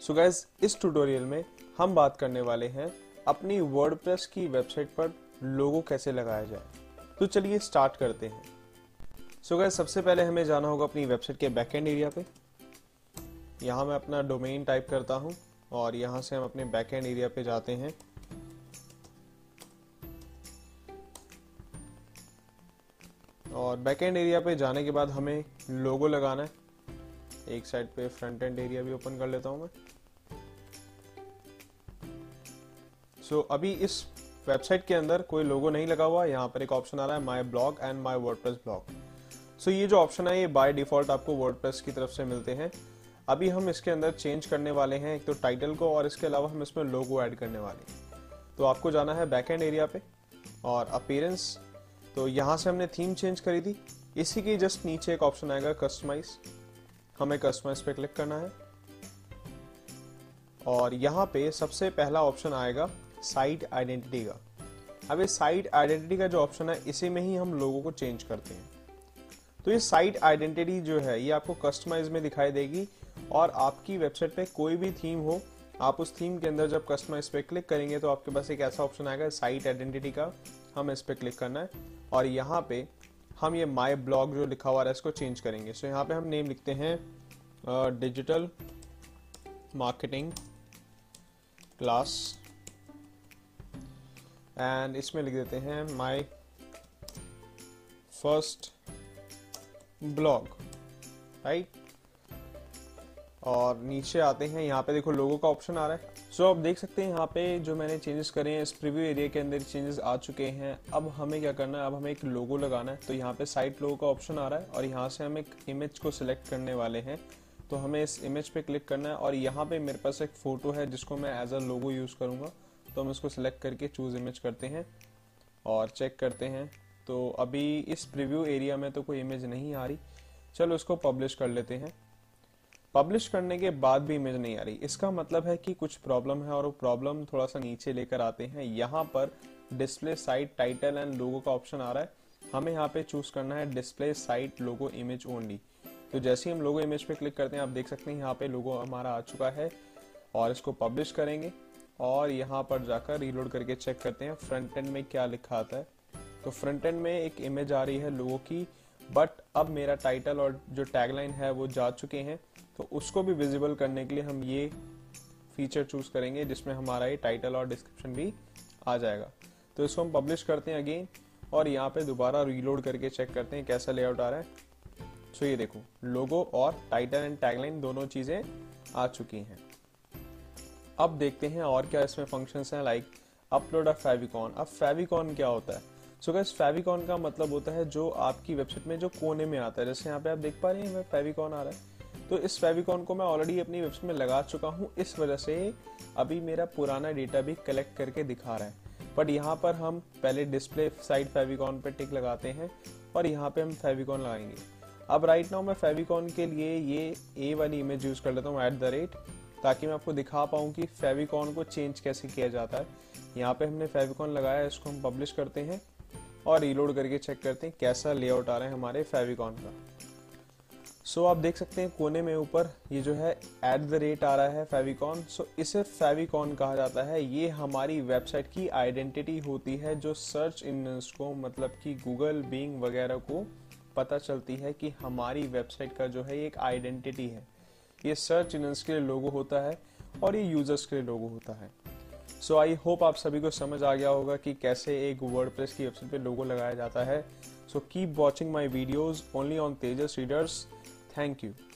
सो so guys इस tutorial में हम बात करने वाले हैं अपनी वर्डप्रेस की वेबसाइट पर लोगो कैसे लगाया जाए। तो चलिए स्टार्ट करते हैं। सो so गैस सबसे पहले हमें जाना होगा अपनी वेबसाइट के बैकएंड एरिया पे। यहाँ मैं अपना डोमेन टाइप करता हूँ और यहाँ से हम अपने बैकएंड एरिया पे जाते हैं। और बैकएंड एरिया पे जाने के बाद हमें लोगो लगाना है। एक साइड पे फ्रंट एंड एरिया भी ओपन कर लेता हूँ मैं। सो so, अभी इस वेबसाइट के अंदर कोई लोगो नहीं लगा हुआ यहाँ पर एक ऑप्शन आ रहा है my blog and my WordPress blog so ये जो ऑप्शन है ये बाय डिफ़ॉल्ट आपको वर्डप्रेस की तरफ़ से मिलते हैं। अभी हम इसके अंदर चेंज करने वाले हैं एक तो टाइटल को और इसके अलावा हम इसमें लोगो ऐड करने वाले हैं। तो आपको जाना है बैक एंड एरिया पे और अपीयरेंस तो यहाँ से हमने थीम चेंज करी थी। इसी के जस्ट नीचे एक ऑप्शन आएगा कस्टमाइज हमें कस्टमाइज पे क्लिक करना है। और यहाँ पे सबसे पहला ऑप्शन आएगा साइट आइडेंटिटी का। अब ये साइट आइडेंटिटी का जो ऑप्शन है, इसी में ही हम लोगों को चेंज करते हैं। तो ये साइट आइडेंटिटी जो है, ये आपको कस्टमाइज में दिखाई देगी और आपकी वेबसाइट पे कोई भी थीम हो, आप उस थीम के अंदर जब कस्टमाइज पे क्लिक करेंगे तो आपके पास एक ऐसा ऑप्शन आएगा साइट आइडेंटिटी का। हम इस पर क्लिक करना है। और यहाँ पे हम ये माई ब्लॉग जो लिखा हुआ है इसको चेंज करेंगे। सो so, यहाँ पे हम नेम लिखते हैं डिजिटल मार्केटिंग क्लास एंड इसमें लिख देते हैं माई फ़र्स्ट ब्लॉग राइट और नीचे आते हैं। यहाँ पे देखो लोगो का ऑप्शन आ रहा है। सो so, आप देख सकते हैं यहाँ पे जो मैंने चेंजेस करे हैं इस प्रीव्यू एरिया के अंदर चेंजेस आ चुके हैं। अब हमें क्या करना है? अब हमें एक लोगो लगाना है। तो यहाँ पे साइट लोगो का ऑप्शन आ रहा है और यहाँ से हम एक इमेज को सिलेक्ट करने वाले हैं। तो हमें इस इमेज पे क्लिक करना है और यहाँ पे मेरे पास एक फ़ोटो है जिसको मैं एज अ लोगो यूज़ करूँगा। तो हम इसको सिलेक्ट करके चूज़ इमेज करते हैं और चेक करते हैं। तो अभी इस प्रिव्यू एरिया में तो कोई इमेज नहीं आ रही। चलो इसको पब्लिश कर लेते हैं। पब्लिश करने के बाद भी इमेज नहीं आ रही। इसका मतलब है कि कुछ प्रॉब्लम है और वो प्रॉब्लम थोड़ा सा नीचे लेकर आते हैं। यहाँ पर display site title and logo का ऑप्शन आ रहा है। हमें यहाँ पे चूज़ करना है display site logo image only तो जैसे ही हम लोगो इमेज पे क्लिक करते हैं, आप देख सकते हैं यहाँ पे लोगो हमारा आ चुका है और इसको पब्लिश करेंगे और यहाँ पर जाकर रीलोड करके चेक करते हैं फ्रंट एंड में क्या लिखा आता है। तो फ्रंट एंड में एक इमेज आ रही है लोगो की बट अब मेरा टाइटल और जो टैगलाइन है वो जा चुके हैं तो उसको भी विजिबल करने के लिए हम ये फीचर चूज़ करेंगे, जिसमें हमारा ये टाइटल और डिस्क्रिप्शन भी आ जाएगा। तो इसको हम पब्लिश करते हैं अगेन और यहाँ पे दोबारा रीलोड करके चेक करते हैं कैसा लेआउट आ रहा है। सो ये देखो लोगो और टाइटल एंड टैगलाइन दोनों चीज़ें आ चुकी हैं। अब देखते हैं और क्या इसमें फ़ंक्शंस हैं लाइक अपलोड अ फेविकॉन अब फेविकॉन क्या होता है? सो गैस फेविकॉन का मतलब होता है जो आपकी वेबसाइट में, जो कोने में आता है। जैसे यहाँ पे आप देख पा रहे हैं फेविकॉन आ रहा है। तो इस फेविकॉन को मैं ऑलरेडी अपनी वेबसाइट में लगा चुका हूँ। इस वजह से अभी मेरा पुराना डेटा भी कलेक्ट करके दिखा रहा है। बट यहाँ पर हम पहले डिस्प्ले साइड फेविकॉन पे टिक लगाते हैं और यहाँ पे हम फेविकॉन लगाएँगे। अब राइट नाउ मैं फेविकॉन के लिए ये ए वाली इमेज यूज़ कर लेता हूँ एट द रेट ताकि मैं आपको दिखा पाऊँ कि फेविकॉन को चेंज कैसे किया जाता है। यहाँ पे हमने फेविकॉन लगाया इसको हम पब्लिश करते हैं। और रीलोड करके चेक करते हैं कैसा लेआउट आ रहा है हमारे फेविकॉन का। सो so, आप देख सकते हैं कोने में ऊपर ये जो है एट द रेट आ रहा है फेविकॉन सो so, इसे फेविकॉन कहा जाता है। ये हमारी वेबसाइट की आइडेंटिटी होती है जो सर्च इंजन को मतलब कि गूगल बींग वगैरह को पता चलती है कि हमारी वेबसाइट का जो है एक आइडेंटिटी है। ये सर्च इंजन के लिए लोगो होता है और ये यूज़र्स के लिए लोगो होता है। सो आई होप आप सभी को समझ आ गया होगा कि कैसे एक वर्ड की वेबसाइट पे लोगो लगाया जाता है so keep watching my videos only on Tejas readers thank you.